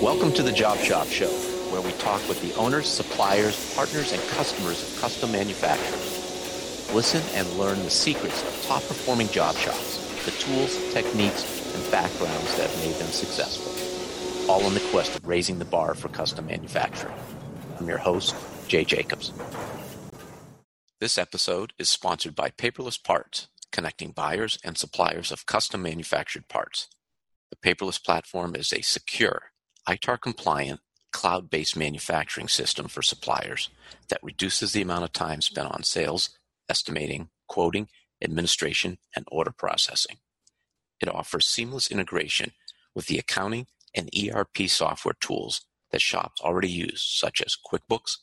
Welcome to the Job Shop Show, where we talk with the owners, suppliers, partners, and customers of custom manufacturers. Listen and learn the secrets of top performing job shops, the tools, techniques, and backgrounds that made them successful. All in the quest of raising the bar for custom manufacturing. I'm your host, Jay Jacobs. This episode is sponsored by Paperless Parts, connecting buyers and suppliers of custom manufactured parts. The Paperless platform is a secure, ITAR compliant, cloud based manufacturing system for suppliers that reduces the amount of time spent on sales, estimating, quoting, administration, and order processing. It offers seamless integration with the accounting and ERP software tools that shops already use, such as QuickBooks,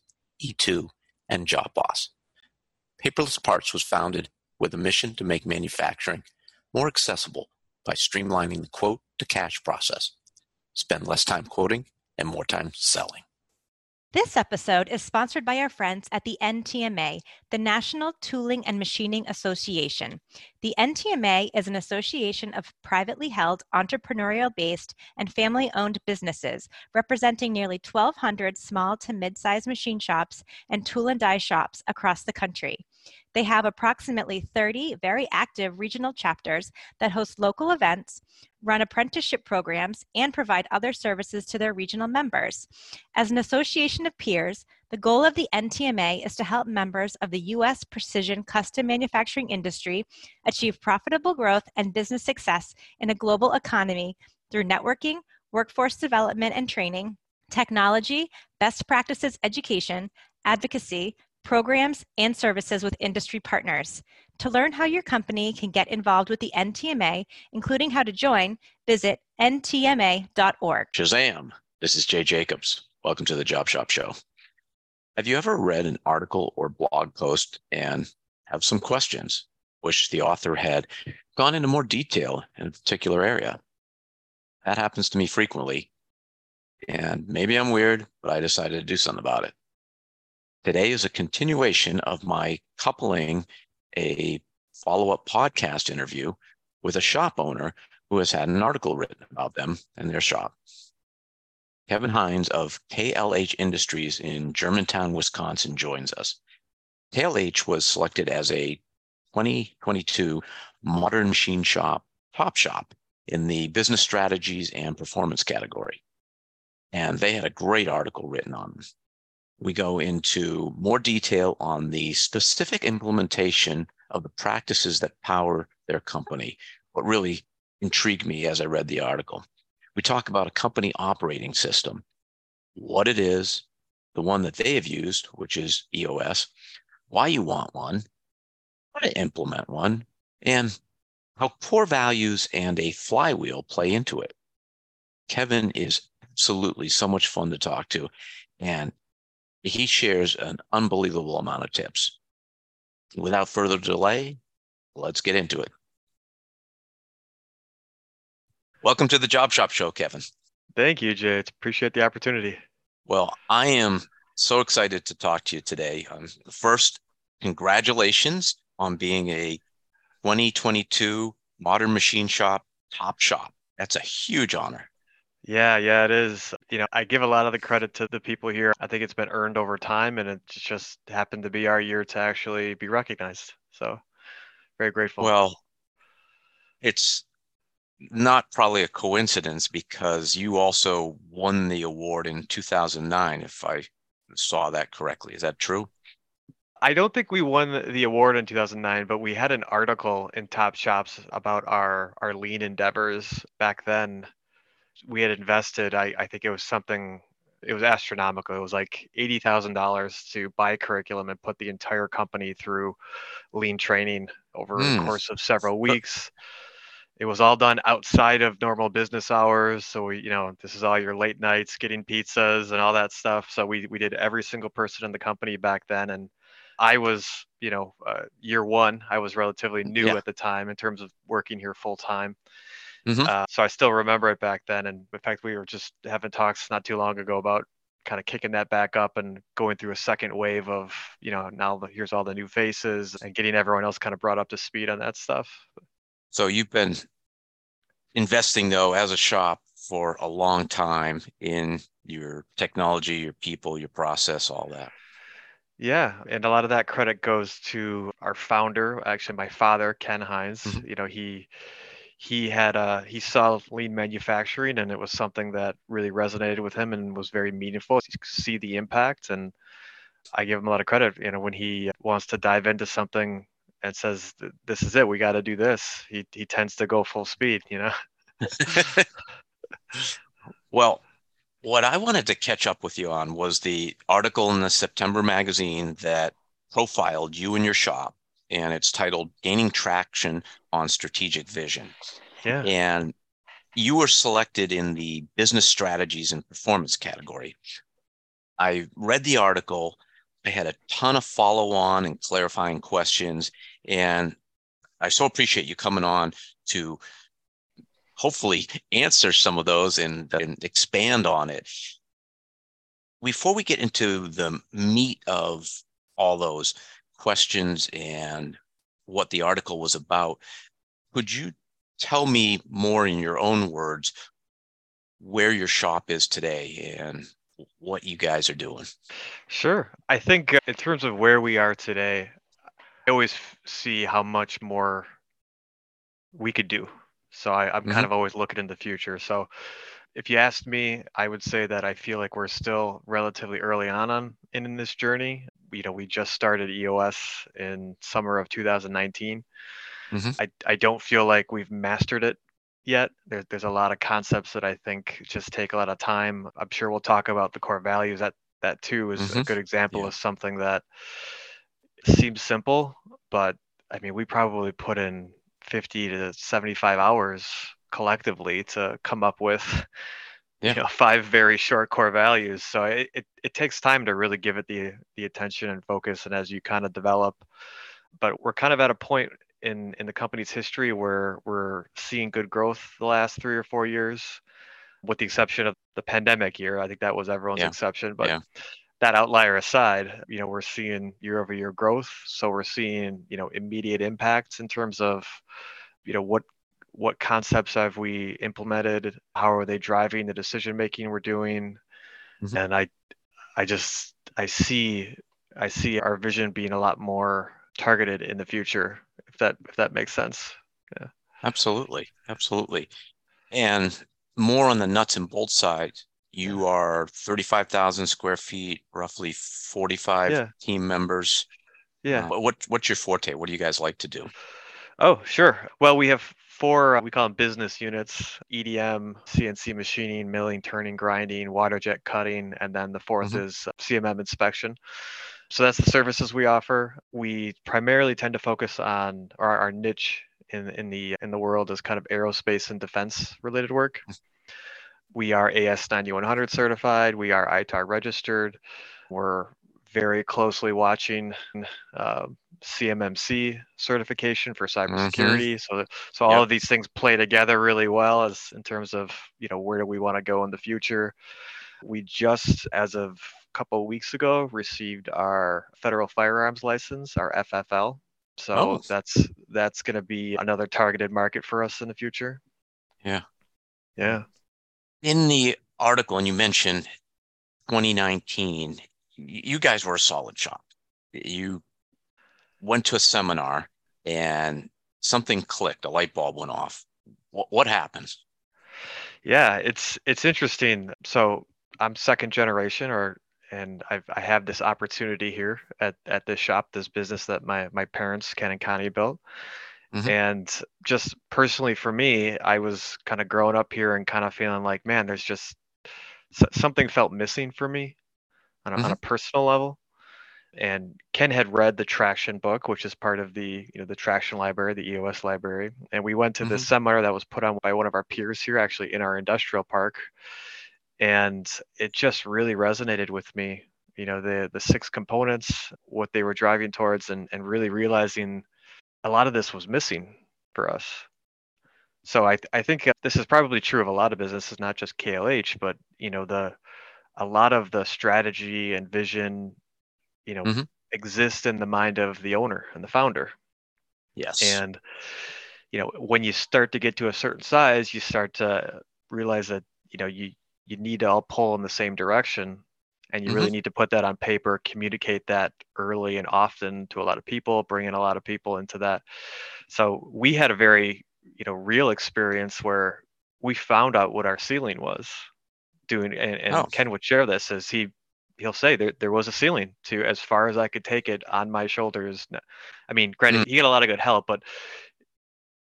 E2, and JobBoss. Paperless Parts was founded with a mission to make manufacturing more accessible by streamlining the quote to cash process spend less time quoting and more time selling. This episode is sponsored by our friends at the NTMA, the National Tooling and Machining Association. The NTMA is an association of privately held, entrepreneurial based, and family owned businesses representing nearly 1,200 small to mid sized machine shops and tool and die shops across the country. They have approximately 30 very active regional chapters that host local events, run apprenticeship programs, and provide other services to their regional members. As an association of peers, the goal of the NTMA is to help members of the U.S. precision custom manufacturing industry achieve profitable growth and business success in a global economy through networking, workforce development and training, technology, best practices education, advocacy, programs, and services with industry partners. To learn how your company can get involved with the NTMA, including how to join, visit ntma.org. Shazam! This is Jay Jacobs. Welcome to the Job Shop Show. Have you ever read an article or blog post and have some questions? Wish the author had gone into more detail in a particular area. That happens to me frequently. And maybe I'm weird, but I decided to do something about it. Today is a continuation of my coupling a follow up podcast interview with a shop owner who has had an article written about them and their shop. Kevin Heins of KLH Industries in Germantown, Wisconsin joins us. KLH was selected as a 2022 Modern Machine Shop Top Shop in the Business Strategies and Performance category. And they had a great article written on them we go into more detail on the specific implementation of the practices that power their company. What really intrigued me as I read the article. We talk about a company operating system, what it is, the one that they have used, which is EOS, why you want one, how to implement one, and how core values and a flywheel play into it. Kevin is absolutely so much fun to talk to. And he shares an unbelievable amount of tips. Without further delay, let's get into it. Welcome to the Job Shop Show, Kevin. Thank you, Jay. Appreciate the opportunity. Well, I am so excited to talk to you today. Um, first, congratulations on being a 2022 Modern Machine Shop top shop. That's a huge honor. Yeah, yeah, it is. You know, I give a lot of the credit to the people here. I think it's been earned over time and it just happened to be our year to actually be recognized. So, very grateful. Well, it's not probably a coincidence because you also won the award in 2009, if I saw that correctly. Is that true? I don't think we won the award in 2009, but we had an article in Top Shops about our our lean endeavors back then we had invested, I, I think it was something, it was astronomical. It was like $80,000 to buy curriculum and put the entire company through lean training over mm. the course of several weeks. It was all done outside of normal business hours. So we, you know, this is all your late nights getting pizzas and all that stuff. So we, we did every single person in the company back then. And I was, you know, uh, year one, I was relatively new yeah. at the time in terms of working here full time. Mm-hmm. Uh, so I still remember it back then. And in fact, we were just having talks not too long ago about kind of kicking that back up and going through a second wave of you know now here's all the new faces and getting everyone else kind of brought up to speed on that stuff so you've been investing though as a shop for a long time in your technology your people your process all that yeah, and a lot of that credit goes to our founder, actually my father, Ken Heins. Mm-hmm. You know, he he had uh he saw lean manufacturing and it was something that really resonated with him and was very meaningful to see the impact and I give him a lot of credit, you know, when he wants to dive into something and says this is it, we got to do this. He he tends to go full speed, you know. well, what I wanted to catch up with you on was the article in the September magazine that profiled you and your shop, and it's titled Gaining Traction on Strategic Vision. Yeah. And you were selected in the business strategies and performance category. I read the article. I had a ton of follow on and clarifying questions. And I so appreciate you coming on to hopefully answer some of those and, and expand on it. Before we get into the meat of all those questions and what the article was about, could you tell me more in your own words where your shop is today and what you guys are doing? Sure. I think uh, in terms of where we are today, I always see how much more we could do so I, am mm-hmm. kind of always looking in the future. So if you asked me, I would say that I feel like we're still relatively early on, on in, in this journey. You know, we just started EOS in summer of 2019. Mm-hmm. I, I don't feel like we've mastered it yet. There, there's a lot of concepts that I think just take a lot of time. I'm sure we'll talk about the core values. That that too is mm-hmm. a good example yeah. of something that seems simple, but I mean, we probably put in 50 to 75 hours collectively to come up with yeah. you know five very short core values so it, it, it takes time to really give it the the attention and focus and as you kind of develop but we're kind of at a point in in the company's history where we're seeing good growth the last three or four years with the exception of the pandemic year i think that was everyone's yeah. exception but yeah that outlier aside, you know, we're seeing year over year growth. So we're seeing, you know, immediate impacts in terms of, you know, what what concepts have we implemented? How are they driving the decision making we're doing? Mm-hmm. And I I just I see I see our vision being a lot more targeted in the future, if that if that makes sense. Yeah. Absolutely. Absolutely. And more on the nuts and bolts side, you are 35,000 square feet, roughly 45 yeah. team members. Yeah. Uh, what what's your forte? What do you guys like to do? Oh, sure. Well, we have four, uh, we call them business units EDM, CNC machining, milling, turning, grinding, water jet cutting, and then the 4th mm-hmm. is CMM inspection. So that's the services we offer. We primarily tend to focus on our, our niche in, in the in the world is kind of aerospace and defense related work. We are AS 9100 certified. We are ITAR registered. We're very closely watching uh, CMMC certification for cybersecurity. Mm-hmm. So, so all yep. of these things play together really well as in terms of you know where do we want to go in the future. We just, as of a couple of weeks ago, received our federal firearms license, our FFL. So oh. that's that's going to be another targeted market for us in the future. Yeah. Yeah in the article, and you mentioned 2019, you guys were a solid shop. You went to a seminar and something clicked, a light bulb went off. What, what happened? Yeah, it's it's interesting. So I'm second generation, or and I've, I have this opportunity here at, at this shop, this business that my my parents Ken and Connie built. Mm-hmm. And just personally for me, I was kind of growing up here and kind of feeling like, man, there's just something felt missing for me on a, mm-hmm. on a personal level. And Ken had read the Traction book, which is part of the you know the Traction library, the EOS library. And we went to mm-hmm. this seminar that was put on by one of our peers here, actually in our industrial park. And it just really resonated with me. You know, the the six components, what they were driving towards, and and really realizing a lot of this was missing for us. So I I think this is probably true of a lot of businesses, not just KLH, but you know the a lot of the strategy and vision, you know, Mhm. exist in the mind of the owner and the founder. Yes. And you know, when you start to get to a certain size, you start to realize that you know you you need to all pull in the same direction, and you really need to put that on paper, communicate that early and often to a lot of people, bring in a lot of people into that. So we had a very you know real experience where we found out what our ceiling was doing, and, and Oh. Ken would share this as he he'll say there there was a ceiling to as far as I could take it on my shoulders. i mean, granted, mm. he got a lot of good help, but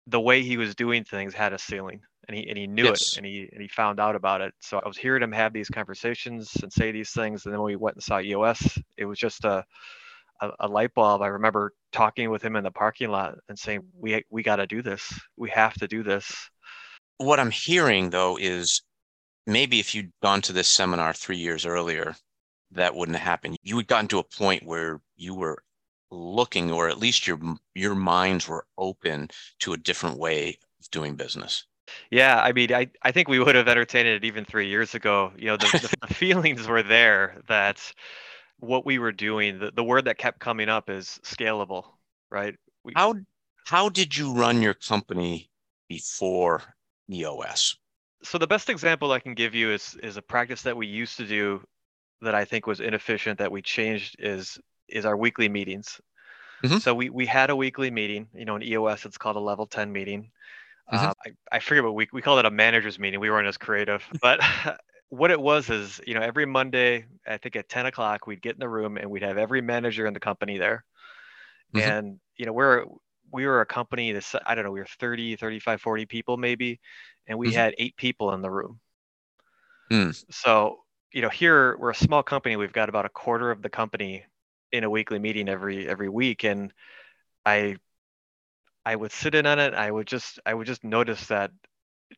the way he was doing things had a ceiling, and he and he knew Yes. it, and he and he found out about it. So I was hearing him have these conversations and say these things, and then when we went and saw EOS, it was just a a, a light bulb. I remember talking with him in the parking lot and saying, "We we got to do this. We have to do this." what I'm hearing though is maybe if you'd gone to this seminar three years earlier, that wouldn't have happened. You had gotten to a point where you were looking, or at least your your minds were open to a different way of doing business. Yeah, I mean, I, I think we would have entertained it even three years ago. You know, the, the, feelings were there that what we were doing, the, the word that kept coming up is scalable, right? We, How how did you run your company before EOS? So the best example I can give you is is a practice that we used to do that I think was inefficient that we changed is is our weekly meetings. Mhm. So we we had a weekly meeting. You know, in EOS it's called a level 10 meeting. Mhm. Uh, I, I forget what we we called it a managers meeting. We weren't as creative, but what it was is you know every Monday I think at 10 o'clock we'd get in the room and we'd have every manager in the company there, Mhm. and you know we're we were a company this I don't know we were 30 35 40 people maybe, and we Mhm. had eight people in the room. Hmm. So, you know, here we're a small company. We've got about a quarter of the company in a weekly meeting every every week, and I I would sit in on it. I would just I would just notice that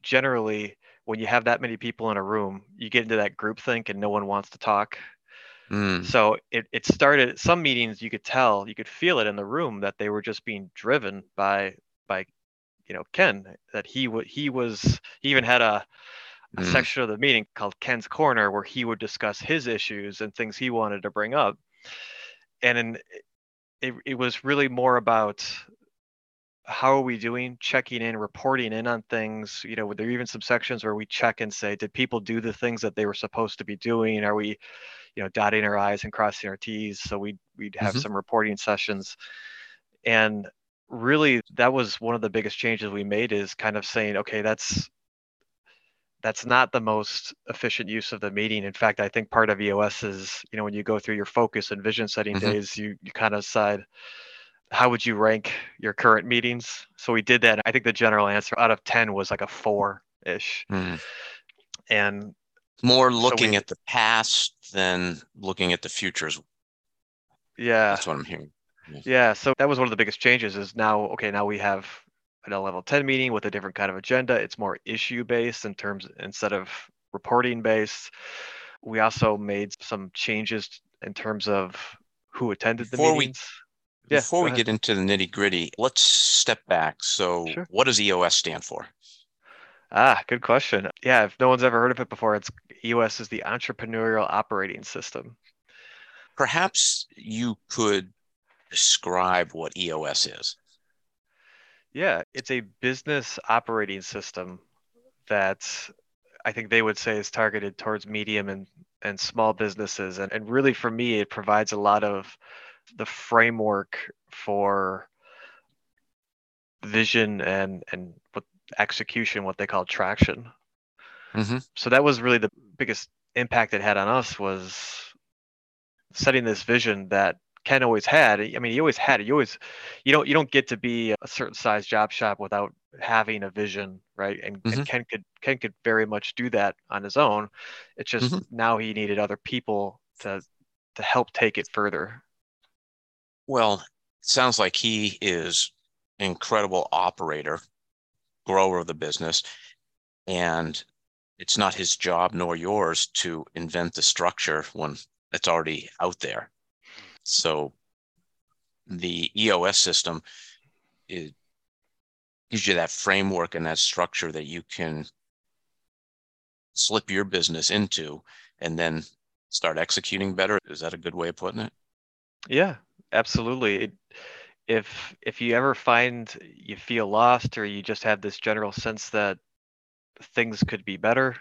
generally when you have that many people in a room, you get into that group think and no one wants to talk. Mm, So it, it started some meetings you could tell, you could feel it in the room that they were just being driven by by you know Ken that he would he was he even had a a mm, section of the meeting called Ken's Corner where he would discuss his issues and things he wanted to bring up. And in, it, it was really more about how are we doing, checking in, reporting in on things. You know, there are even some sections where we check and say, did people do the things that they were supposed to be doing? Are we, you know, dotting our I's and crossing our T's? So we'd, we'd have Mhm. some reporting sessions. And really, that was one of the biggest changes we made is kind of saying, okay, that's that's not the most efficient use of the meeting. In fact, I think part of EOS is, you know, when you go through your focus and vision setting Mhm. days, you you kind of decide how would you rank your current meetings. So we did that. I think the general answer out of 10 was like a four ish. mm. And More So looking we- at the past than looking at the futures. yeah, That's what I'm hearing. yeah. So that was one of the biggest changes is now, okay, now we have a level 10 meeting with a different kind of agenda. It's more issue based in terms instead of reporting based. We also made some changes in terms of who attended the Before we- meetings. Yeah, Before we ahead. get into the nitty gritty, let's step back. So, Sure. what does EOS stand for? Ah, good question. Yeah, if no one's ever heard of it before, it's EOS is the Entrepreneurial Operating System. Perhaps you could describe what EOS is. Yeah, it's a business operating system that I think they would say is targeted towards medium and, and small businesses. And, and really, for me, it provides a lot of the framework for vision and, and execution, what they call traction. hmm so that was really the biggest impact it had on us was setting this vision that Ken always had. I mean, he always had it. You always, you don't, you don't get to be a certain size job shop without having a vision, right? And, and Mhm. Ken could, Ken could very much do that on his own. It's just Mhm. now he needed other people to, to help take it further. Well, it sounds like he is incredible operator, grower of the business, and it's not his job nor yours to invent the structure when it's already out there. So the EOS system it gives you that framework and that structure that you can slip your business into and then start executing better. Is that a good way of putting it? Yeah, absolutely. It, if if you ever find you feel lost or you just have this general sense that things could be better,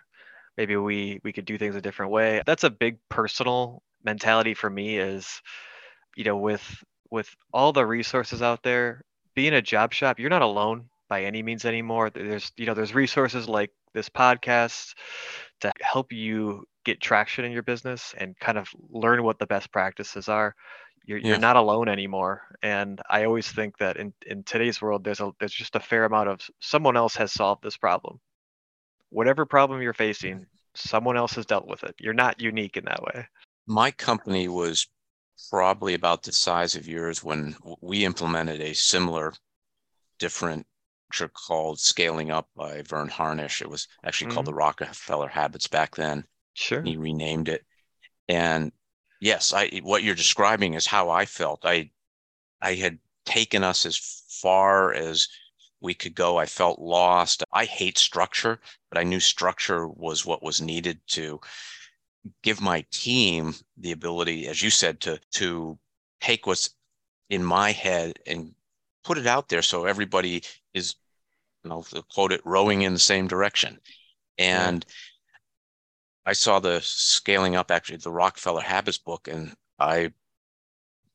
maybe we we could do things a different way. That's a big personal mentality for me is you know with with all the resources out there, being a job shop, you're not alone by any means anymore. There's you know there's resources like this podcast to help you get traction in your business and kind of learn what the best practices are. You're, yeah. you're not alone anymore. And I always think that in, in today's world, there's a there's just a fair amount of someone else has solved this problem. Whatever problem you're facing, someone else has dealt with it. You're not unique in that way. My company was probably about the size of yours when we implemented a similar different trick called Scaling Up by Verne Harnish. It was actually mm-hmm. called the Rockefeller Habits back then. Sure. He renamed it. And yes, I what you're describing is how I felt. I I had taken us as far as we could go. I felt lost. I hate structure, but I knew structure was what was needed to give my team the ability, as you said, to to take what's in my head and put it out there so everybody is, you know, quote it, rowing in the same direction. And yeah. I saw the scaling up actually the Rockefeller Habits book, and I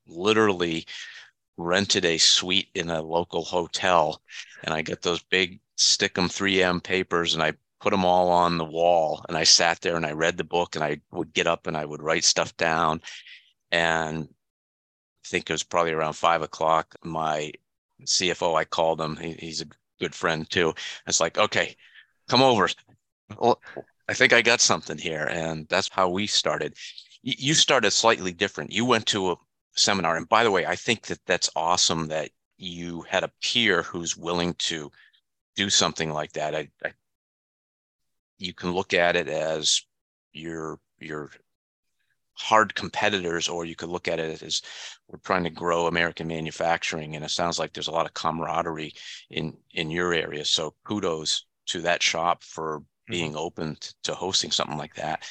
literally rented a suite in a local hotel, and I get those big Stickum 3M papers, and I put them all on the wall, and I sat there and I read the book, and I would get up and I would write stuff down, and I think it was probably around five o'clock. My CFO, I called him. He, he's a good friend too. It's like, okay, come over. I think I got something here. And that's how we started. You started slightly different. You went to a seminar. And by the way, I think that that's awesome that you had a peer who's willing to do something like that. I, I you can look at it as your your hard competitors, or you could look at it as we're trying to grow American manufacturing. And it sounds like there's a lot of camaraderie in in your area. So kudos to that shop for being mm-hmm. open to, to hosting something like that.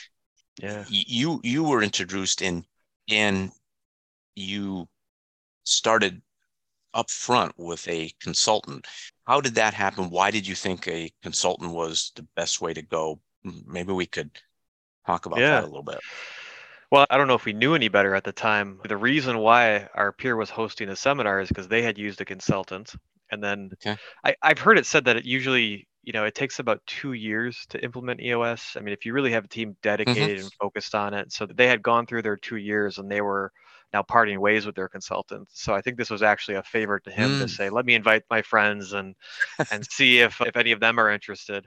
Yeah. You you were introduced in and you started up front with a consultant. How did that happen? Why did you think a consultant was the best way to go? Maybe we could talk about yeah. that a little bit. Well, I don't know if we knew any better at the time. The reason why our peer was hosting a seminar is because they had used a consultant. And then okay. I, I've heard it said that it usually you know, it takes about two years to implement EOS. I mean, if you really have a team mm-hmm. dedicated mm-hmm. and focused on it, so they had gone through their two years and they were now parting ways with their consultant. So I think this was actually a favor to him mm. to say, let me invite my friends and and see if if any of them are interested.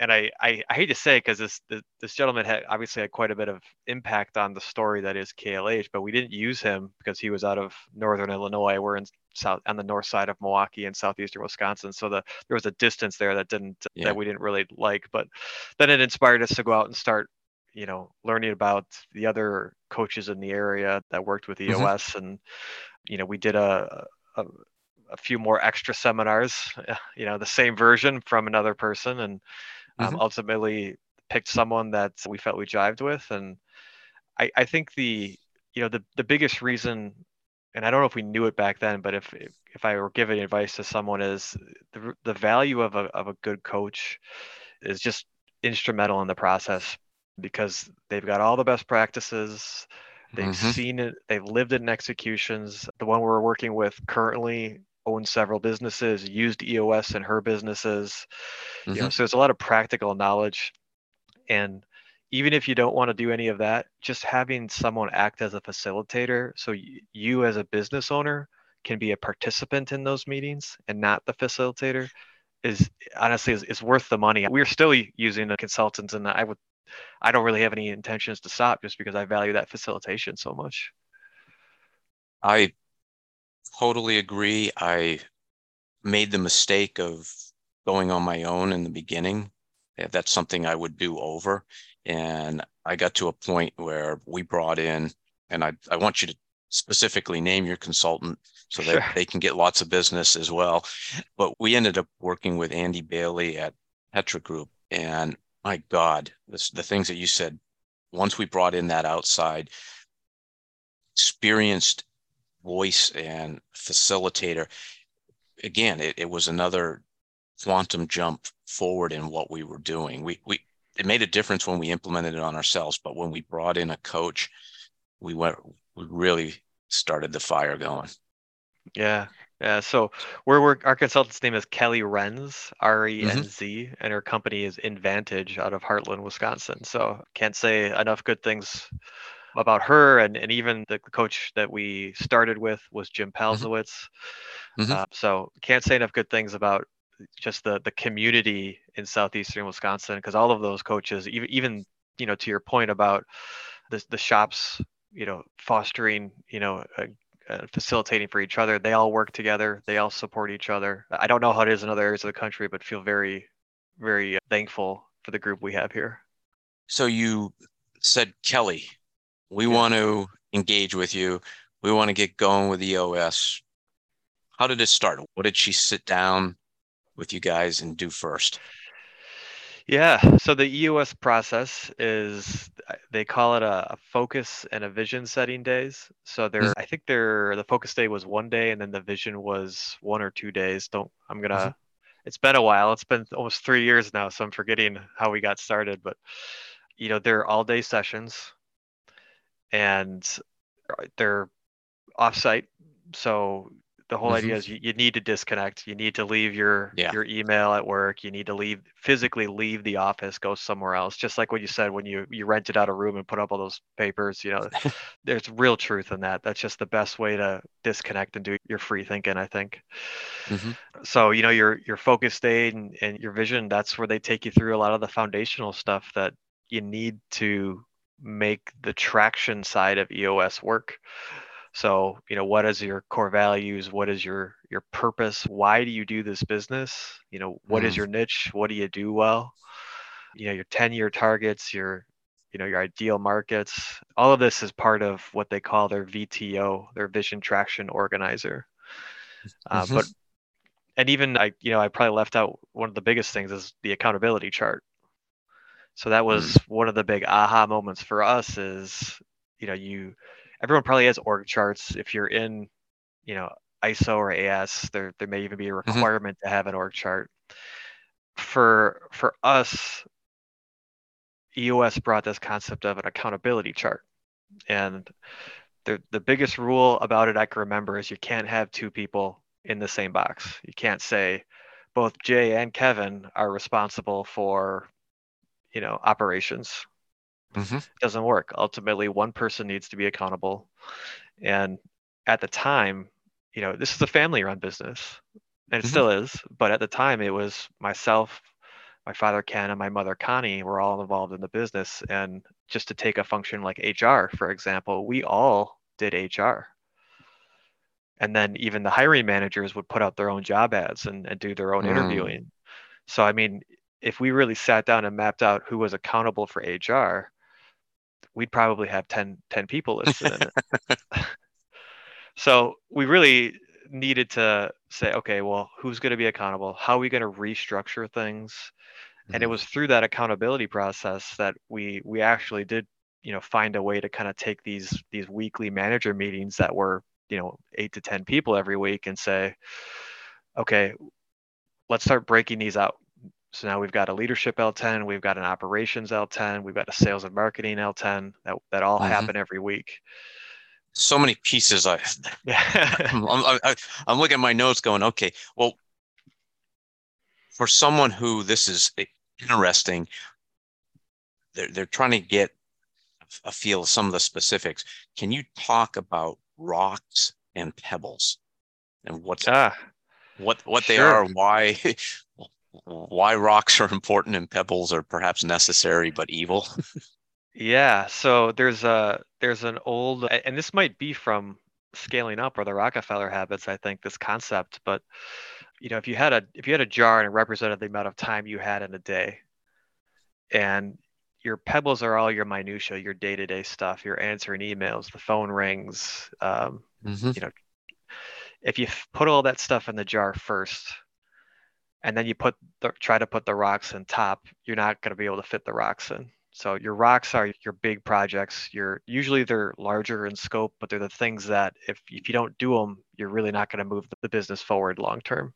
And I, I, I hate to say because this this gentleman had obviously had quite a bit of impact on the story that is KLH, but we didn't use him because he was out of northern Illinois. We're in south on the north side of Milwaukee and southeastern Wisconsin. So the there was a distance there that didn't yeah. that we didn't really like. But then it inspired us to go out and start, you know, learning about the other coaches in the area that worked with EOS, mm-hmm. and you know, we did a, a a few more extra seminars, you know, the same version from another person, and um, mm-hmm. ultimately picked someone that we felt we jived with. And I, I think the you know the the biggest reason and I don't know if we knew it back then, but if if I were giving advice to someone, is the the value of a of a good coach is just instrumental in the process because they've got all the best practices, they've mm-hmm. seen it, they've lived it in executions. The one we're working with currently owns several businesses, used EOS in her businesses, mm-hmm. you know, mm-hmm. so there's a lot of practical knowledge and even if you don't want to do any of that, just having someone act as a facilitator, so you as a business owner can be a participant in those meetings and not the facilitator, is honestly is, is worth the money. We're still using the consultants and I would, I don't really have any intentions to stop just because I value that facilitation so much. I totally agree. I made the mistake of going on my own in the beginning. That's something I would do over and I got to a point where we brought in, and I, I want you to specifically name your consultant so that sure. they can get lots of business as well. But we ended up working with Andy Bailey at Petra Group. And my God, this, the things that you said once we brought in that outside experienced voice and facilitator, again, it, it was another quantum jump forward in what we were doing. We we it made a difference when we implemented it on ourselves, but when we brought in a coach, we went we really started the fire going. Yeah. Yeah. So we're, we're our consultant's name is Kelly Renz, R E N Z, mm-hmm. and her company is Invantage out of Hartland, Wisconsin. So can't say enough good things about her and, and even the coach that we started with was Jim mm-hmm. Palzowitz. Mm-hmm. Uh, so can't say enough good things about just the the community in southeastern Wisconsin because all of those coaches, even even you know to your point about the the shops, you know, fostering, you know, uh, facilitating for each other, they all work together, they all support each other. I don't know how it is in other areas of the country, but feel very very thankful for the group we have here. So you said Kelly, we yeah. want to engage with you. We want to get going with EOS. How did it start? What did she sit down with you guys and do first? Yeah, so the EOS process is they call it a, a focus and a vision setting days. So there, mm-hmm. I think there the focus day was one day, and then the vision was one or two days. Don't I'm gonna. Mm-hmm. It's been a while. It's been almost three years now, so I'm forgetting how we got started. But you know, they're all day sessions, and they're offsite. So the whole mm-hmm. idea is you, you, need to disconnect you need to leave your yeah. your email at work you need to leave physically leave the office go somewhere else just like what you said when you you rented out a room and put up all those papers you know there's real truth in that that's just the best way to disconnect and do your free thinking i think mm-hmm. so you know your your focus state and, and your vision that's where they take you through a lot of the foundational stuff that you need to make the traction side of eos work so, you know, what is your core values? What is your your purpose? Why do you do this business? You know, what mm. is your niche? What do you do well? You know, your 10-year targets, your you know, your ideal markets. All of this is part of what they call their VTO, their vision traction organizer. Uh, mm-hmm. But and even I, you know, I probably left out one of the biggest things is the accountability chart. So that was mm. one of the big aha moments for us is, you know, you everyone probably has org charts. If you're in, you know, ISO or AS, there there may even be a mm-hmm. requirement mm-hmm. to have an org chart. For for us, EOS brought this concept of an accountability chart, and the the biggest rule about it I can remember is you can't have two people in the same box. You can't say both Jay and Kevin are responsible for, you know, operations mm-hmm. doesn't work. Ultimately, one person needs to be accountable. And at the time, you know, this is a family run business and it mm-hmm. still is. But at the time, it was myself, my father Ken, and my mother Connie were all involved in the business. And just to take a function like HR, for example, we all did HR. And then even the hiring managers would put out their own job ads and, and do their own mm. interviewing. So, I mean, if we really sat down and mapped out who was accountable for HR, we'd probably have 10, 10 people listed in it. so we really needed to say, okay, well, who's going to be accountable? How are we going to restructure things? Mm-hmm. And it mm-hmm. was through that accountability process that we we actually did, you know, find a way to kind of take these these weekly manager meetings that were, you know, eight to ten people every week and say, okay, let's start breaking these out. So now we've got a leadership L10, we've got an operations L10, we've got a sales and marketing L10 that, that all mm-hmm. happen every week. So many pieces. I, I'm, I'm, I'm looking at my notes going, okay, well, for someone who this is interesting, they're, they're trying to get a feel of some of the specifics. Can you talk about rocks and pebbles and what's ah, what what sure. they are, why why rocks are important and pebbles are perhaps necessary but evil. yeah, so there's a there's an old and this might be from scaling up or the Rockefeller habits, I think, this concept, but you know, if you had a if you had a jar and it represented the amount of time you had in a day, and your pebbles are all your minutia, your day-to-day stuff. You're answering emails, the phone rings. Um, mm-hmm. You know, if you put all that stuff in the jar first, and then you put the, try to put the rocks in top, you're not going to be able to fit the rocks in. So your rocks are your big projects. You're usually they're larger in scope, but they're the things that if if you don't do them, you're really not going to move the business forward long term.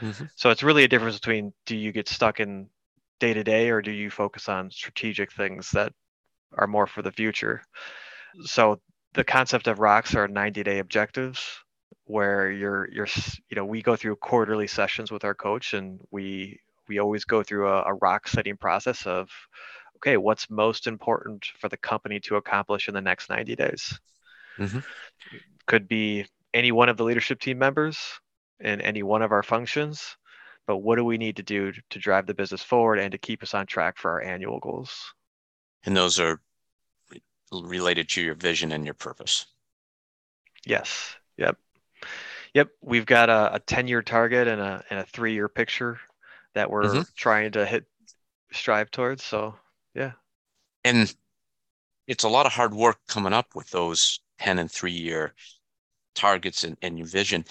Mm-hmm. So it's really a difference between do you get stuck in day to day or do you focus on strategic things that are more for the future. So the concept of rocks are 90 day objectives where you're you're you know we go through quarterly sessions with our coach and we we always go through a, a rock setting process of okay, what's most important for the company to accomplish in the next 90 days? Mm-hmm. Could be any one of the leadership team members in any one of our functions, but what do we need to do to drive the business forward and to keep us on track for our annual goals? And those are related to your vision and your purpose. Yes. Yep. Yep. We've got a, a 10 year target and a, and a three year picture that we're mm-hmm. trying to hit, strive towards. So yeah. And it's a lot of hard work coming up with those 10 and three year targets and, and your vision.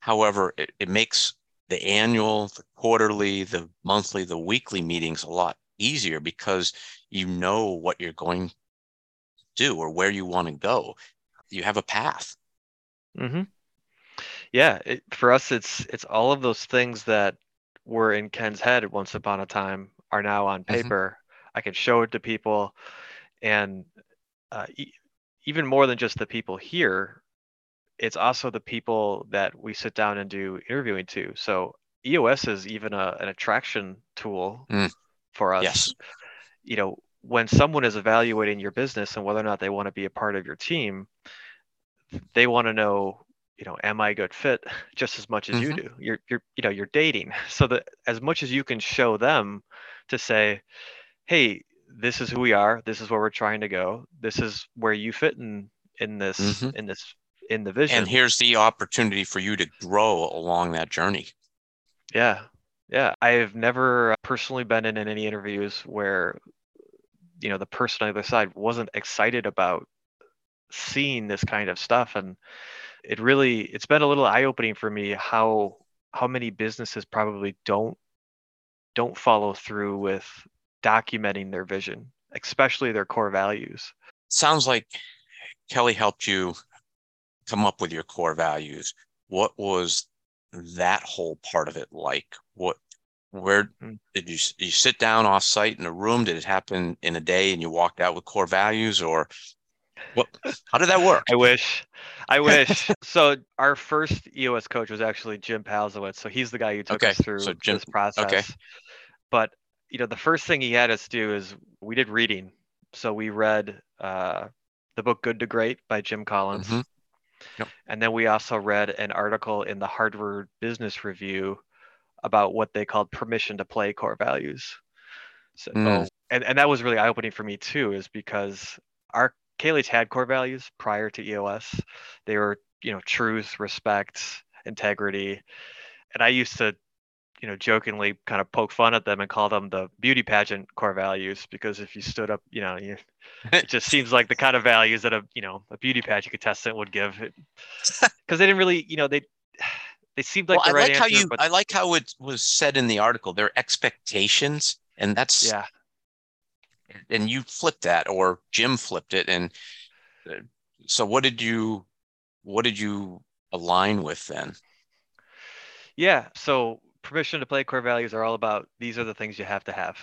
However, it, it makes the annual, the quarterly, the monthly, the weekly meetings a lot easier because you know what you're going to do or where you want to go. You have a path. Mm-hmm. Yeah, it, for us, it's it's all of those things that were in Ken's head once upon a time are now on mm-hmm. paper, I can show it to people, and uh, e- even more than just the people here, it's also the people that we sit down and do interviewing to. So EOS is even a, an attraction tool mm. for us. Yes. You know, when someone is evaluating your business and whether or not they want to be a part of your team, they want to know, you know, am I a good fit just as much as mm-hmm. you do? You're you're you know, you're dating. So that as much as you can show them to say, hey, this is who we are. This is where we're trying to go. This is where you fit in in this mm-hmm. in this in the vision. And here's the opportunity for you to grow along that journey. Yeah. Yeah. I've never personally been in any interviews where you know the person on the other side wasn't excited about seeing this kind of stuff and it really it's been a little eye-opening for me how how many businesses probably don't don't follow through with documenting their vision, especially their core values. Sounds like Kelly helped you come up with your core values. What was that whole part of it like? What where mm. did you you sit down off site in a room? Did it happen in a day and you walked out with core values or what how did that work? I wish. I wish. so our first EOS coach was actually Jim Palzowitz. So he's the guy who took okay. us through so Jim, this process. Okay. But you know, the first thing he had us do is we did reading. So we read uh, the book Good to Great by Jim Collins. Mm-hmm. Yep. And then we also read an article in the Harvard Business Review about what they called permission to play core values. So, mm. and, and that was really eye opening for me too, is because our KLH had core values prior to EOS. They were, you know, truth, respect, integrity. And I used to you know, jokingly kind of poke fun at them and call them the beauty pageant core values because if you stood up, you know, you, it just seems like the kind of values that a you know a beauty pageant contestant would give, because they didn't really, you know, they they seemed like well, the right I like answer, how you. But... I like how it was said in the article. Their expectations, and that's yeah. And you flipped that, or Jim flipped it, and uh, so what did you, what did you align with then? Yeah, so permission to play core values are all about these are the things you have to have.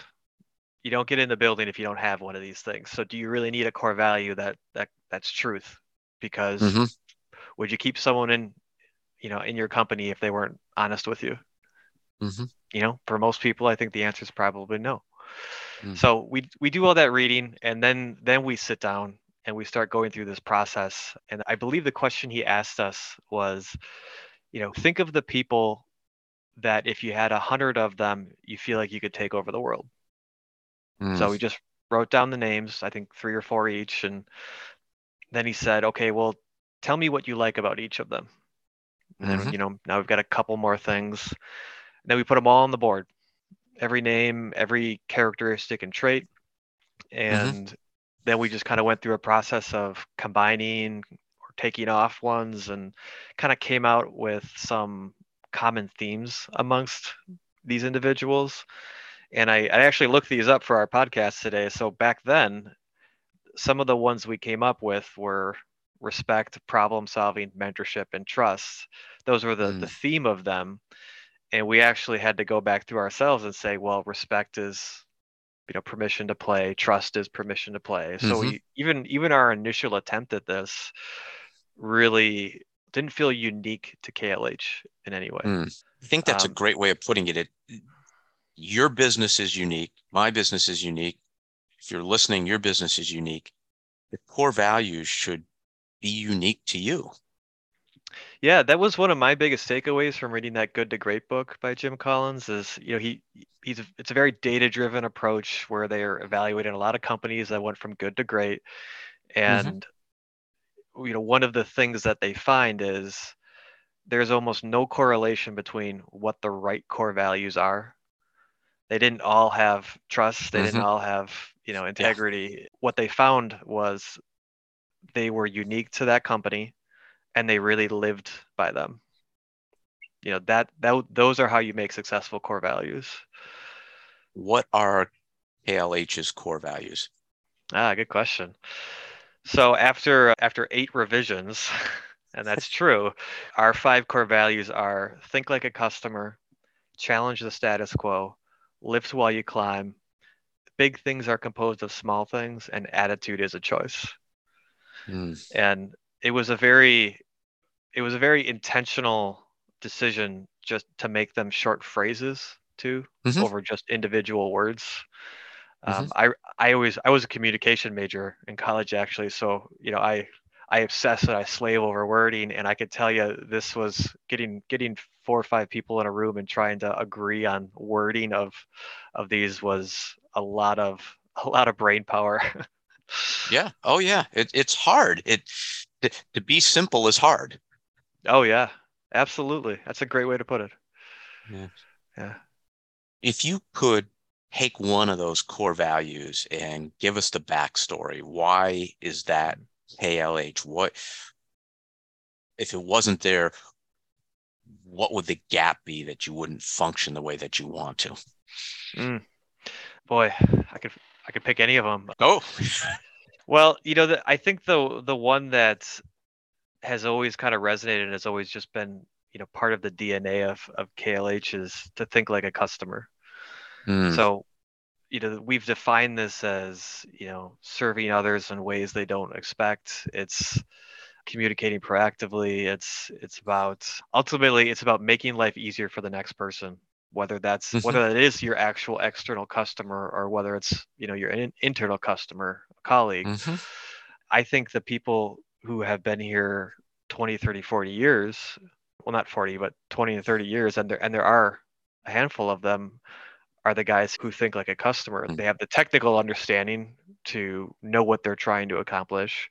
You don't get in the building if you don't have one of these things. So do you really need a core value that that that's truth? Because mm-hmm. would you keep someone in, you know, in your company if they weren't honest with you? Mm-hmm. You know, for most people, I think the answer is probably no. Mm-hmm. So we we do all that reading, and then then we sit down and we start going through this process. And I believe the question he asked us was, you know, think of the people that if you had a hundred of them, you feel like you could take over the world. Mm. So we just wrote down the names, I think three or four each, and then he said, "Okay, well, tell me what you like about each of them." And mm-hmm. then you know now we've got a couple more things. And then we put them all on the board, every name, every characteristic and trait, mm-hmm. and mm-hmm. then we just kind of went through a process of combining or taking off ones, and kind of came out with some common themes amongst these individuals And I, I actually looked these up for our podcast today. So back then, some of the ones we came up with were respect, problem solving, mentorship, and trust. Those were the, mm. the theme of them. And we actually had to go back through ourselves and say, well, respect is you know permission to play trust is permission to play so mm-hmm. we, even even our initial attempt at this really didn't feel unique to klh in any way mm. i think that's um, a great way of putting it. it your business is unique my business is unique if you're listening your business is unique the core values should be unique to you yeah, that was one of my biggest takeaways from reading that Good to Great book by Jim Collins. Is you know he he's it's a very data driven approach where they are evaluating a lot of companies that went from good to great, mm-hmm. and mm-hmm. you know one of the things that they find is there's almost no correlation between what the right core values are. They didn't all have trust. They mm-hmm. didn't all have you know integrity. Yeah. What they found was they were unique to that company and they really lived by them. You know that that those are how you make successful core values. What are klh's core values? Ah good question. So after after eight revisions and that's true our five core values are think like a customer challenge the status quo lift while you climb big things are composed of small things and attitude is a choice. Mm. and it was a very it was a very intentional decision just to make them short phrases too mm-hmm. over just individual words. Um, mm-hmm. I I always I was a communication major in college actually, so you know I I obsess and I slave over wording, and I could tell you this was getting getting four or five people in a room and trying to agree on wording of of these was a lot of a lot of brain power. yeah. Oh yeah. It, it's hard. It to, to be simple is hard. Oh yeah, absolutely. That's a great way to put it. Yeah. Yeah. If you could take one of those core values and give us the backstory, why is that KLH? What if it wasn't there? What would the gap be that you wouldn't function the way that you want to? Mm. Boy, I could I could pick any of them. Oh, well, you know, the, I think the the one that has always kind of resonated and has always just been you know part of the DNA of of KLH is to think like a customer. Mm. So you know we've defined this as you know serving others in ways they don't expect. It's communicating proactively. It's it's about ultimately it's about making life easier for the next person whether that's mm-hmm. whether that is your actual external customer or whether it's you know your in, internal customer colleague mm-hmm. i think the people who have been here 20 30 40 years well not 40 but 20 and 30 years and there and there are a handful of them are the guys who think like a customer mm-hmm. they have the technical understanding to know what they're trying to accomplish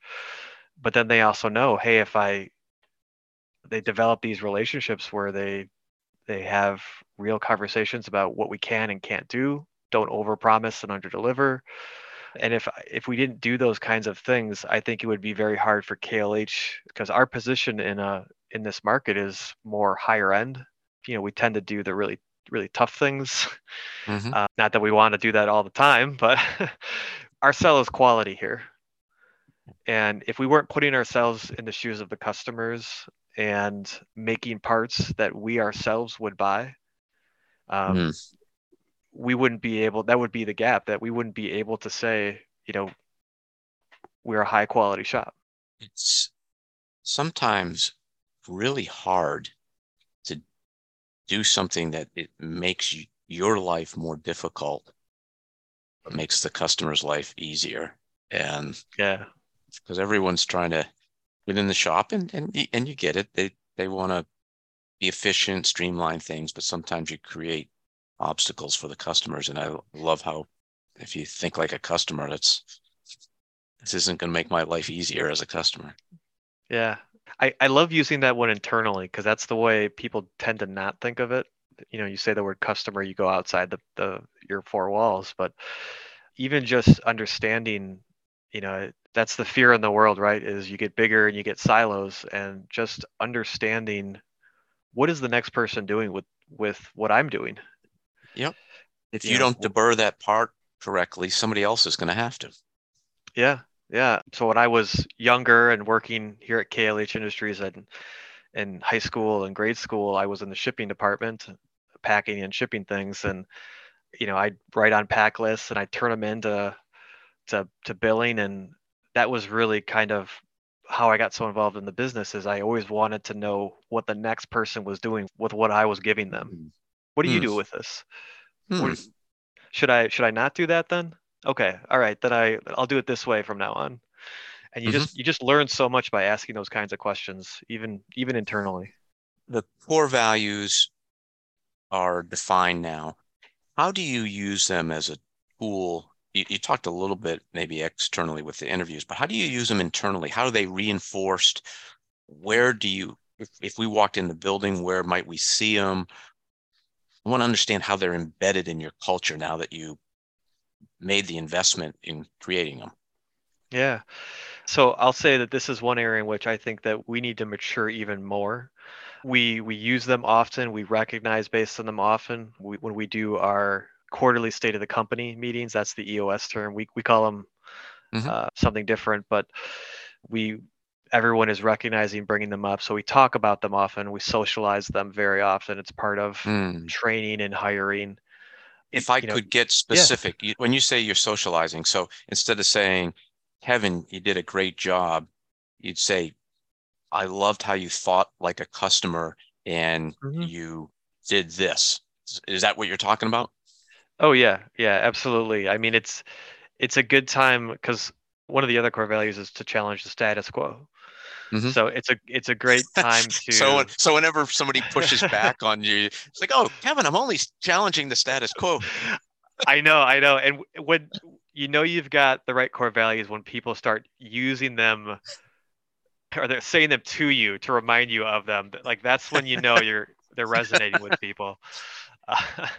but then they also know hey if i they develop these relationships where they they have real conversations about what we can and can't do don't overpromise and underdeliver and if if we didn't do those kinds of things, I think it would be very hard for KLH because our position in a in this market is more higher end. You know, we tend to do the really really tough things. Mm-hmm. Uh, not that we want to do that all the time, but our sell is quality here. And if we weren't putting ourselves in the shoes of the customers and making parts that we ourselves would buy, um, mm we wouldn't be able that would be the gap that we wouldn't be able to say you know we're a high quality shop. It's sometimes really hard to do something that it makes your life more difficult but makes the customer's life easier. And yeah. because everyone's trying to within the shop and and, and you get it. They they want to be efficient streamline things but sometimes you create obstacles for the customers. And I love how if you think like a customer, that's this isn't going to make my life easier as a customer. Yeah. I, I love using that one internally because that's the way people tend to not think of it. You know, you say the word customer, you go outside the, the your four walls, but even just understanding, you know, that's the fear in the world, right? Is you get bigger and you get silos and just understanding what is the next person doing with with what I'm doing Yep. If you you know, don't deburr that part correctly, somebody else is going to have to. Yeah, yeah. So when I was younger and working here at KLH Industries and in high school and grade school, I was in the shipping department, packing and shipping things, and you know I'd write on pack lists and I'd turn them into to to billing, and that was really kind of how I got so involved in the business. Is I always wanted to know what the next person was doing with what I was giving them. Mm-hmm. What do you Hmm. do with this? Hmm. What- should I should I not do that then? Okay, all right, then I I'll do it this way from now on. And you Mhm. just you just learn so much by asking those kinds of questions, even even internally. The core values are defined now. How do you use them as a tool? You, you talked a little bit maybe externally with the interviews, but how do you use them internally? How are they reinforced? Where do you, if, if we walked in the building, where might we see them? I want to understand how they're embedded in your culture now that you made the investment in creating them. Yeah. So I'll say that this is one area in which I think that we need to mature even more. We we use them often. We recognize based on them often. We, when we do our quarterly state of the company meetings, that's the EOS term. We we call them Mhm. uh, something different, but we everyone is recognizing bringing them up. So we talk about them often. We socialize them very often. It's part of Hmm. training and hiring. If I you know, could get specific, you, when you say you're socializing, so instead of saying, Kevin, you did a great job, you'd say, I loved how you thought like a customer and Mhm. you did this. Is- Is that what you're talking about? Oh yeah, yeah, absolutely. I mean, it's it's a good time because one of the other core values is to challenge the status quo. Mhm. So it's a it's a great time to So, so whenever somebody pushes back on you, it's like, oh, Kevin, I'm only challenging the status quo. I know, I know. And when you know you've got the right core values when people start using them or they're saying them to you to remind you of them, like that's when you know you're they're resonating with people.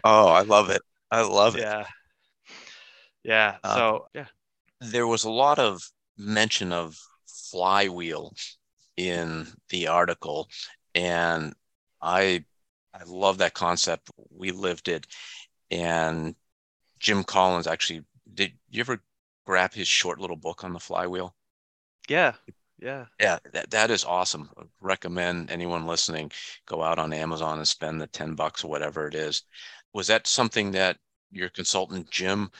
Oh, I love it. I love it. yeah. Yeah. Uh, So yeah. there was a lot of mention of flywheel in the article. And i i love that concept. We lived it. And jim collins actually did you ever grab his short little book on the flywheel? Yeah. Yeah. yeah that, that is awesome. Recommend anyone listening go out on amazon and spend the 10 bucks or whatever it is. Was that something that your consultant jim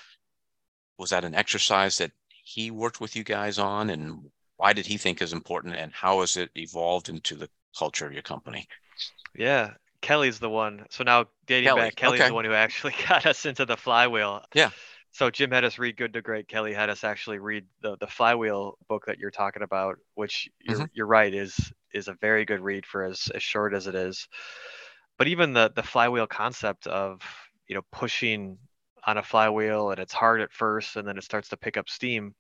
was that an exercise that he worked with you guys on and why did he think is important and how has it evolved into the culture of your company Yeah, Kelly's the one. So now dating Kelly, back, Kelly's okay. the one who actually got us into the flywheel. Yeah. So Jim had us read Good to Great. Kelly had us actually read the the flywheel book that you're talking about, which you're Mhm. you're right is is a very good read for as as short as it is. But even the the flywheel concept of you know pushing on a flywheel and it's hard at first and then it starts to pick up steam.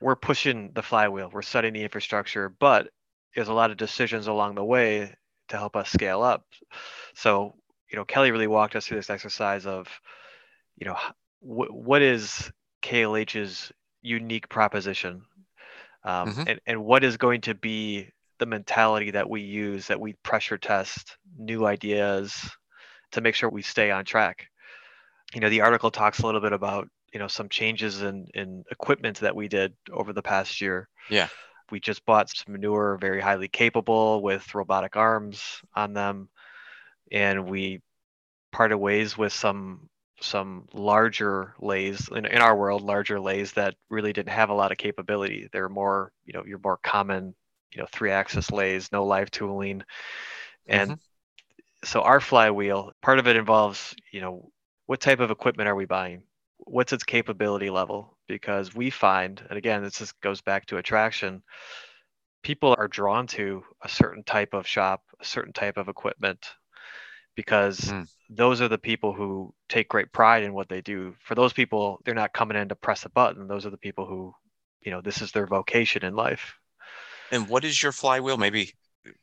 We're pushing the flywheel. We're setting the infrastructure, but there's a lot of decisions along the way to help us scale up. So, you know, Kelly really walked us through this exercise of, you know, wh- what is KLH's unique proposition, um, Mhm. and and what is going to be the mentality that we use that we pressure test new ideas to make sure we stay on track. You know, the article talks a little bit about you know some changes in in equipment that we did over the past year. Yeah. We just bought some manure very highly capable with robotic arms on them, and we parted ways with some some larger lathes in, in our world, larger lathes that really didn't have a lot of capability. They're more, you know, your more common, you know, three-axis lathes, no live tooling, and mm-hmm. so our flywheel, part of it involves, you know, what type of equipment are we buying? What's its capability level? Because we find, and again, this just goes back to attraction, people are drawn to a certain type of shop, a certain type of equipment, because Mm. those are the people who take great pride in what they do. For those people, they're not coming in to press a button. Those are the people who, you know, this is their vocation in life. and what is your flywheel maybe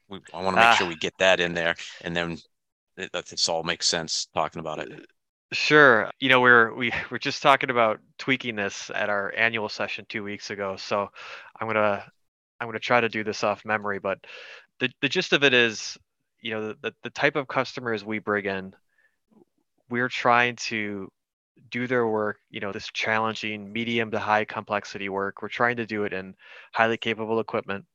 we, i want to make sure Ah. we get that in there and then it, this all makes sense talking about it Sure. You know, we're we we're just talking about tweaking this at our annual session two weeks ago. So I'm gonna I'm gonna try to do this off memory, but the the gist of it is, you know, the the type of customers we bring in, we're trying to do their work, you know, this challenging medium to high complexity work. We're trying to do it in highly capable equipment,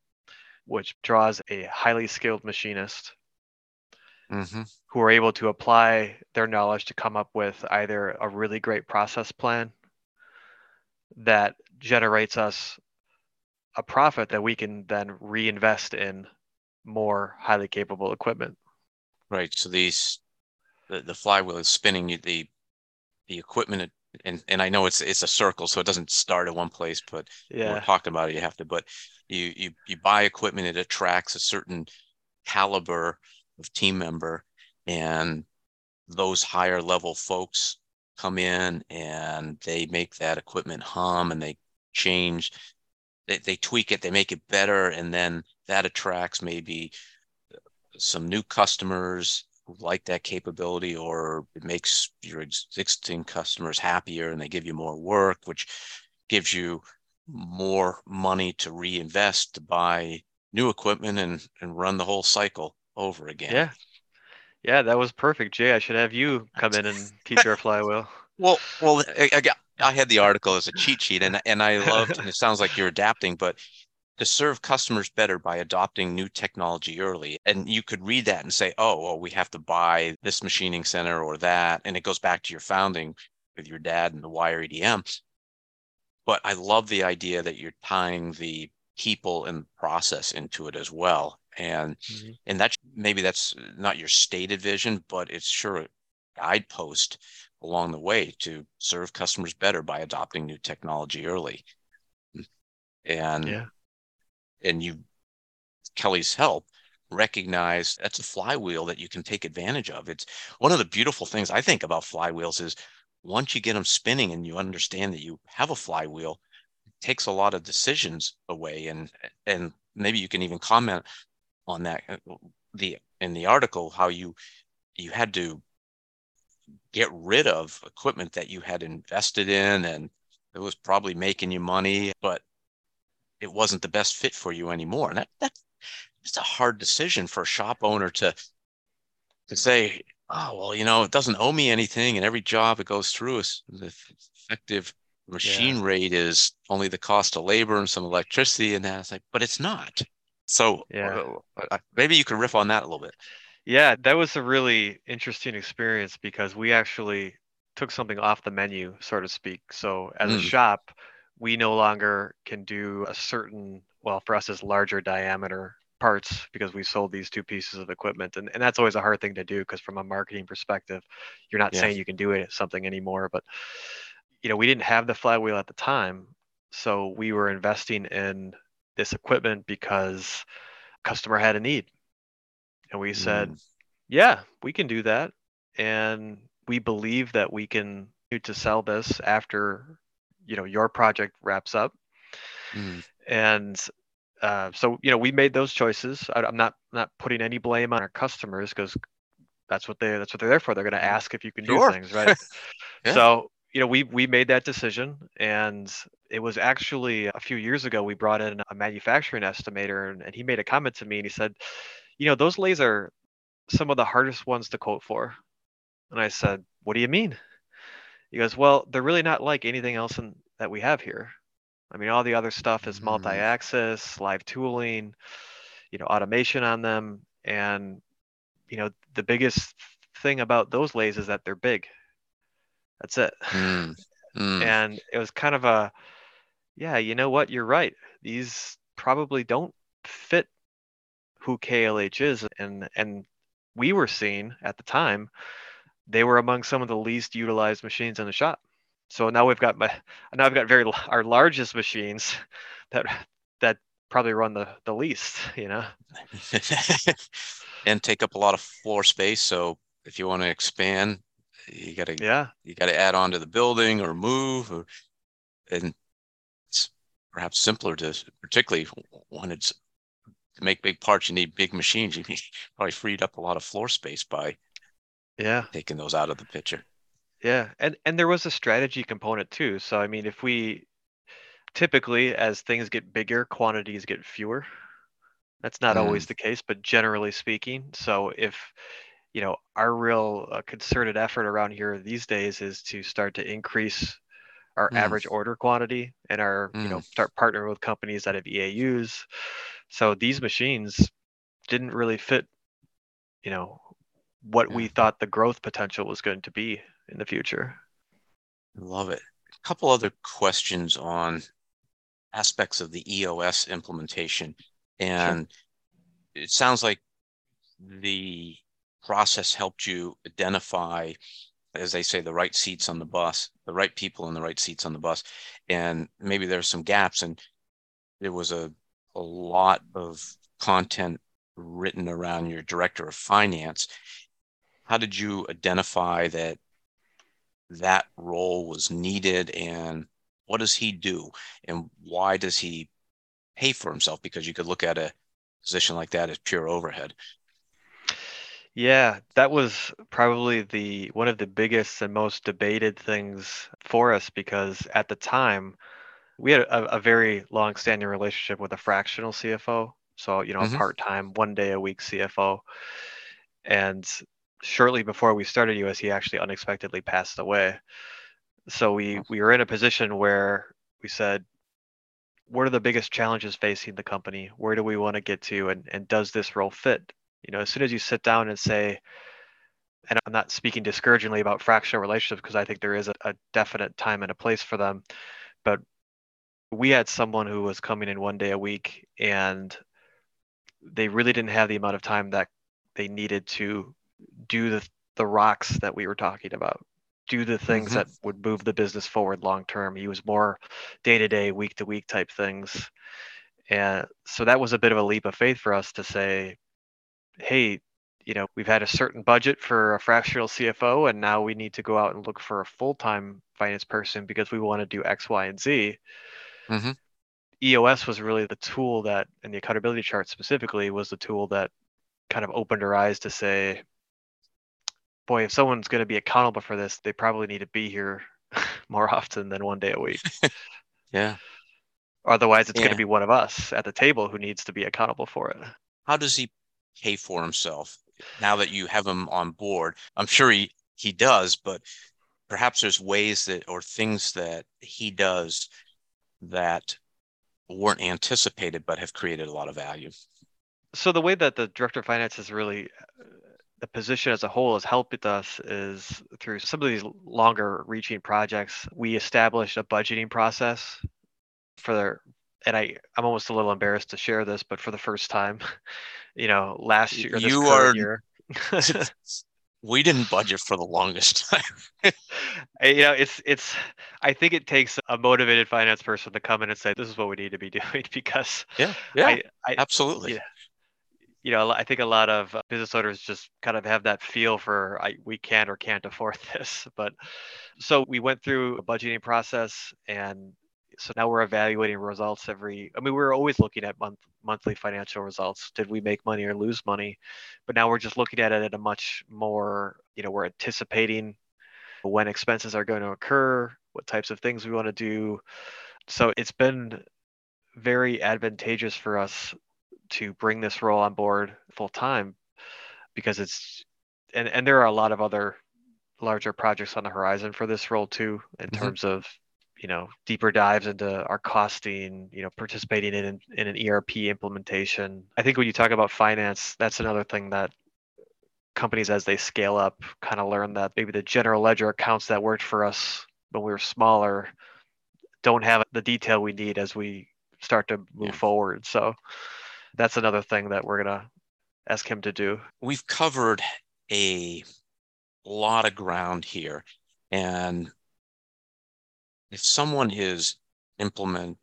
which draws a highly skilled machinist Mm-hmm. who are able to apply their knowledge to come up with either a really great process plan that generates us a profit that we can then reinvest in more highly capable equipment. Right. So these the, the flywheel is spinning the the equipment and and I know it's it's a circle, so it doesn't start at one place, but when we're Yeah. talking about it, you have to, but you you you buy equipment, it attracts a certain caliber of team member, and those higher level folks come in and they make that equipment hum and they change, they, they tweak it, they make it better, and then that attracts maybe some new customers who like that capability or it makes your existing customers happier and they give you more work which gives you more money to reinvest to buy new equipment and and run the whole cycle over again Yeah. Yeah, that was perfect, Jay. I should have you come in and teach our flywheel. well well I, I got I had the article as a cheat sheet and and I loved and it sounds like you're adapting but to serve customers better by adopting new technology early. And you could read that and say, oh, well, we have to buy this machining center or that. And it goes back to your founding with your dad and the wire EDM. But I love the idea that you're tying the people and process into it as well. And Mhm. and that's maybe that's not your stated vision, but it's sure a guidepost along the way to serve customers better by adopting new technology early. And Yeah. and you Kelly's help recognize that's a flywheel that you can take advantage of. It's one of the beautiful things I think about flywheels is once you get them spinning and you understand that you have a flywheel, it takes a lot of decisions away. And and maybe you can even comment on that uh, the in the article how you you had to get rid of equipment that you had invested in and it was probably making you money, but it wasn't the best fit for you anymore. And that that it's a hard decision for a shop owner to to say, oh well, you know, it doesn't owe me anything, and every job it goes through is the effective machine rate is only the cost of labor and some electricity, and that's like, but it's not. So Yeah. uh, maybe you could riff on that a little bit. Yeah, that was a really interesting experience because we actually took something off the menu, so to speak. So as a Mm. shop, we no longer can do a certain, well, for us, is larger diameter parts because we sold these two pieces of equipment. And, and that's always a hard thing to do because from a marketing perspective, you're not Yeah. saying you can do it something anymore. But you know, we didn't have the flywheel at the time. So we were investing in this equipment because customer had a need. And we said, Mm. yeah, we can do that. And we believe that we can to sell this after, you know, your project wraps up. Mm. And uh, so, you know, we made those choices. I, I'm not not putting any blame on our customers because that's what they that's what they're there for. They're going to ask if you can Sure. do things, right? Yeah. So, you know, we we made that decision, and it was actually a few years ago we brought in a manufacturing estimator, and, and he made a comment to me, and he said, you know, those lathes are some of the hardest ones to quote for. And I said, what do you mean? He goes, well, they're really not like anything else in, that we have here. I mean, all the other stuff is Mm. multi-axis, live tooling, you know, automation on them, and you know, the biggest thing about those lathes is that they're big. That's it. Mm. Mm. And it was kind of a, yeah, you know what? You're right. These probably don't fit who KLH is, and and we were seeing at the time they were among some of the least utilized machines in the shop. So now we've got my now I've got very our largest machines that that probably run the the least. You know. and take up a lot of floor space. So if you want to expand, you got to Yeah. you got to add on to the building or move, or, and it's perhaps simpler to, particularly when it's to make big parts, you need big machines. You probably freed up a lot of floor space by Yeah. taking those out of the picture. Yeah, and and there was a strategy component too. So I mean, if we typically as things get bigger, quantities get fewer. That's not always mm. the case, but generally speaking. So if you know, our real uh, concerted effort around here these days is to start to increase our mm. average order quantity and our, mm. you know, mm. start partnering with companies that have EAUs. So these machines didn't really fit, you know, what yeah. we thought the growth potential was going to be in the future. Love it. A couple other questions on aspects of the EOS implementation. And sure. it sounds like the process helped you identify, as they say, the right seats on the bus, the right people in the right seats on the bus. And maybe there's some gaps. And there was a, a lot of content written around your director of finance. How did you identify that that role was needed and what does he do and why does he pay for himself because you could look at a position like that as pure overhead yeah that was probably the one of the biggest and most debated things for us because at the time we had a, a very long standing relationship with a fractional cfo so you know mm-hmm. a part-time one day a week cfo and shortly before we started us he actually unexpectedly passed away. So we we were in a position where we said what are the biggest challenges facing the company? Where do we want to get to? And, and does this role fit you know as soon as you sit down and say and i'm not speaking discouragingly about fractional relationships because i think there is a, a definite time and a place for them but we had someone who was coming in one day a week and they really didn't have the amount of time that they needed to do the the rocks that we were talking about do the things mm-hmm. that would move the business forward long term. He was more day to day, week to week type things. And so that was a bit of a leap of faith for us to say, hey, you know, we've had a certain budget for a fractional CFO, and now we need to go out and look for a full time finance person because we want to do X, Y, and Z. Mm-hmm. EOS was really the tool that, and the accountability chart specifically, was the tool that kind of opened our eyes to say, boy, if someone's going to be accountable for this, they probably need to be here more often than one day a week. yeah. Otherwise, it's yeah. going to be one of us at the table who needs to be accountable for it. How does he pay for himself now that you have him on board? I'm sure he, he does, but perhaps there's ways that or things that he does that weren't anticipated but have created a lot of value. So the way that the director of finance has really uh, the position as a whole has helped us is through some of these longer reaching projects we established a budgeting process for their and i i'm almost a little embarrassed to share this but for the first time you know last year you are year, we didn't budget for the longest time. You know it's it's i think it takes a motivated finance person to come in and say this is what we need to be doing because yeah yeah I, I, absolutely. yeah, you know, I think a lot of uh, business owners just kind of have that feel for I, we can't or can't afford this. But so we went through a budgeting process, and so now we're evaluating results every. I mean, we are always looking at month monthly financial results. Did we make money or lose money? But now we're just looking at it at a much more. You know, we're anticipating when expenses are going to occur, what types of things we want to do. So it's been very advantageous for us to bring this role on board full time because it's and and there are a lot of other larger projects on the horizon for this role too in mm-hmm. terms of you know deeper dives into our costing you know participating in in an erp implementation i think when you talk about finance that's another thing that companies as they scale up kind of learn that maybe the general ledger accounts that worked for us when we were smaller don't have the detail we need as we start to move yeah. forward so that's another thing that we're gonna ask him to do. We've covered a lot of ground here, and if someone is implement,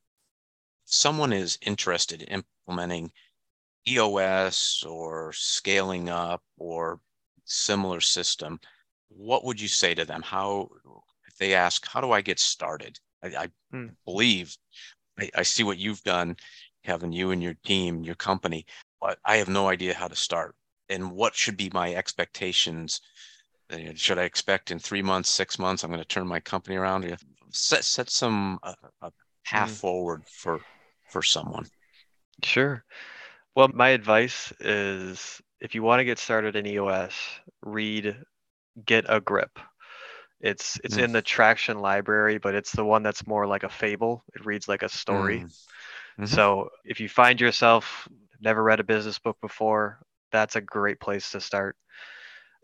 someone is interested in implementing EOS or scaling up or similar system, what would you say to them? How, if they ask, how do I get started? I, I hmm. believe I, I, see what you've done Kevin, you and your team, your company, but I have no idea how to start. And what should be my expectations? Uh, should I expect in three months, six months, I'm going to turn my company around? Set set some uh, a path mm. forward for for someone. Sure. Well, my advice is if you want to get started in EOS, read Get a Grip. It's it's mm. in the traction library, but it's the one that's more like a fable. It reads like a story. Mm. Mm-hmm. So if you find yourself never read a business book before, that's a great place to start.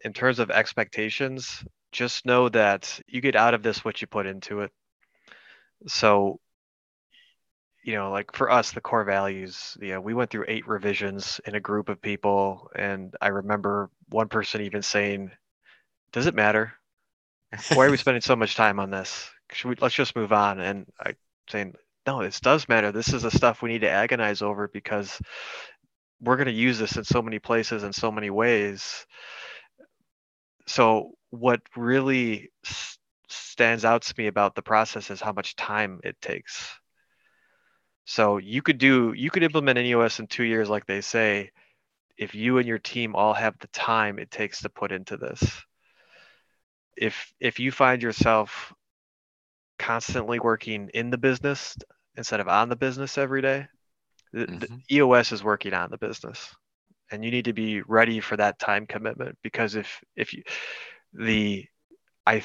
In terms of expectations, just know that you get out of this what you put into it. So you know, like for us, the core values, you know, we went through eight revisions in a group of people. And I remember one person even saying, Does it matter? Why are we spending so much time on this? Should we, let's just move on. And I saying, no, this does matter. This is the stuff we need to agonize over because we're going to use this in so many places in so many ways. So what really s- stands out to me about the process is how much time it takes. So you could do you could implement an EOS in two years, like they say, if you and your team all have the time it takes to put into this if if you find yourself constantly working in the business instead of on the business every day, mm-hmm. the EOS is working on the business, and you need to be ready for that time commitment because if if you the I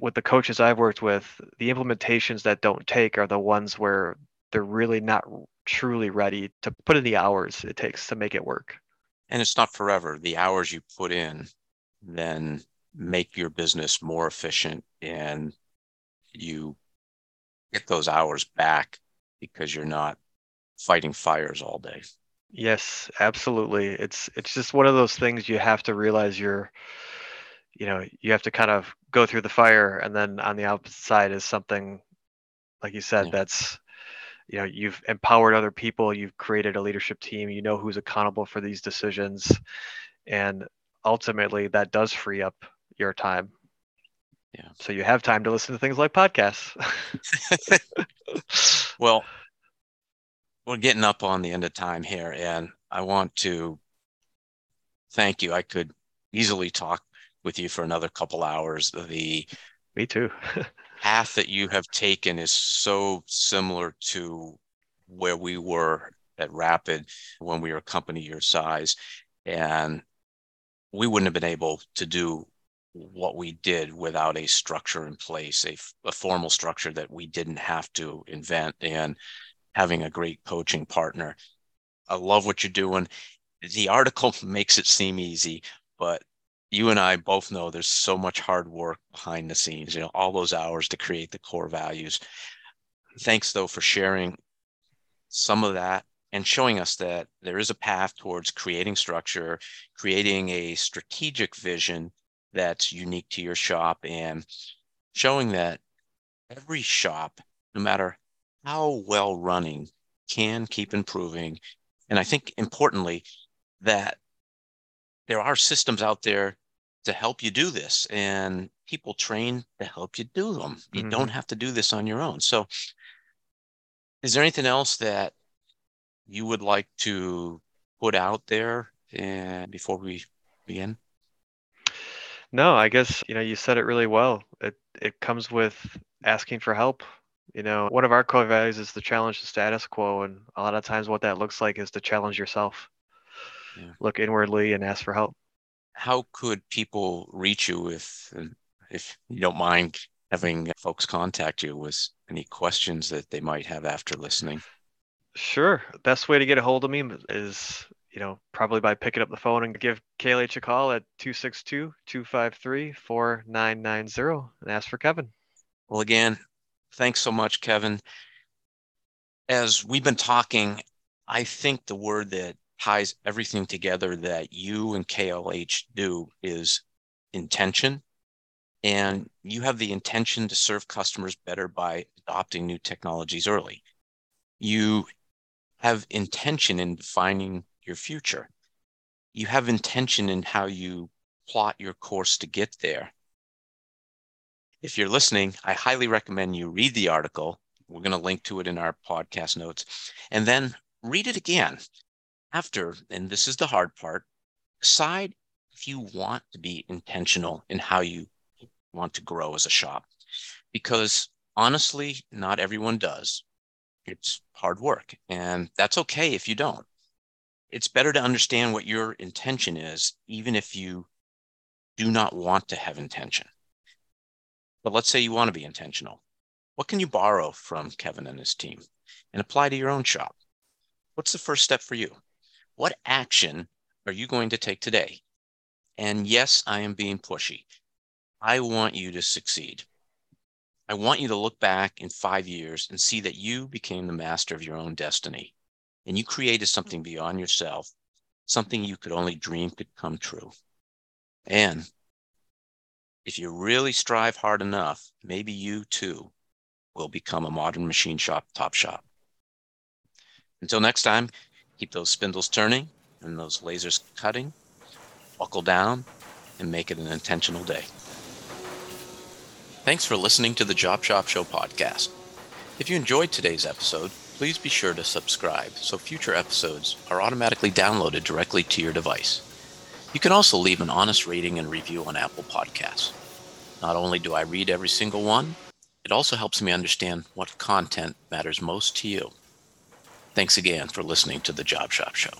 with the coaches I've worked with, the implementations that don't take are the ones where they're really not truly ready to put in the hours it takes to make it work. And it's not forever. The hours you put in then make your business more efficient and you get those hours back because you're not fighting fires all day. Yes, absolutely. It's it's just one of those things you have to realize you're you know, you have to kind of go through the fire and then on the opposite side is something like you said yeah. that's you know, you've empowered other people, you've created a leadership team, you know who's accountable for these decisions and ultimately that does free up your time. Yeah. So you have time to listen to things like podcasts. well, we're getting up on the end of time here, and I want to thank you. I could easily talk with you for another couple hours. The me too. path that you have taken is so similar to where we were at Rapid when we were a company your size, and we wouldn't have been able to do what we did without a structure in place, a, a formal structure that we didn't have to invent, and having a great coaching partner. I love what you're doing. The article makes it seem easy, but you and I both know there's so much hard work behind the scenes, you know, all those hours to create the core values. Thanks, though, for sharing some of that and showing us that there is a path towards creating structure, creating a strategic vision that's unique to your shop and showing that every shop, no matter how well running, can keep improving. And I think importantly, that there are systems out there to help you do this and people train to help you do them. You mm-hmm. don't have to do this on your own. So, is there anything else that you would like to put out there and before we begin? No, I guess you know you said it really well. It it comes with asking for help. You know, one of our core values is to challenge the status quo, and a lot of times what that looks like is to challenge yourself. Yeah. Look inwardly and ask for help. How could people reach you if if you don't mind having folks contact you with any questions that they might have after listening? Sure. Best way to get a hold of me is you know, probably by picking up the phone and give KLH a call at 262-253-4990 and ask for Kevin. Well, again, thanks so much, Kevin. As we've been talking, I think the word that ties everything together that you and KLH do is intention. And you have the intention to serve customers better by adopting new technologies early. You have intention in defining your future. You have intention in how you plot your course to get there. If you're listening, I highly recommend you read the article. We're going to link to it in our podcast notes and then read it again after. And this is the hard part decide if you want to be intentional in how you want to grow as a shop. Because honestly, not everyone does. It's hard work, and that's okay if you don't It's better to understand what your intention is, even if you do not want to have intention. But let's say you want to be intentional. What can you borrow from Kevin and his team and apply to your own shop? What's the first step for you? What action are you going to take today? And yes, I am being pushy. I want you to succeed. I want you to look back in five years and see that you became the master of your own destiny and you created something beyond yourself, something you could only dream could come true. And if you really strive hard enough, maybe you too will become a modern machine shop top shop. Until next time, keep those spindles turning and those lasers cutting, buckle down, and make it an intentional day. Thanks for listening to the Job Shop Show podcast. If you enjoyed today's episode, please be sure to subscribe so future episodes are automatically downloaded directly to your device. You can also leave an honest rating and review on Apple Podcasts. Not only do I read every single one, it also helps me understand what content matters most to you. Thanks again for listening to the Job Shop Show.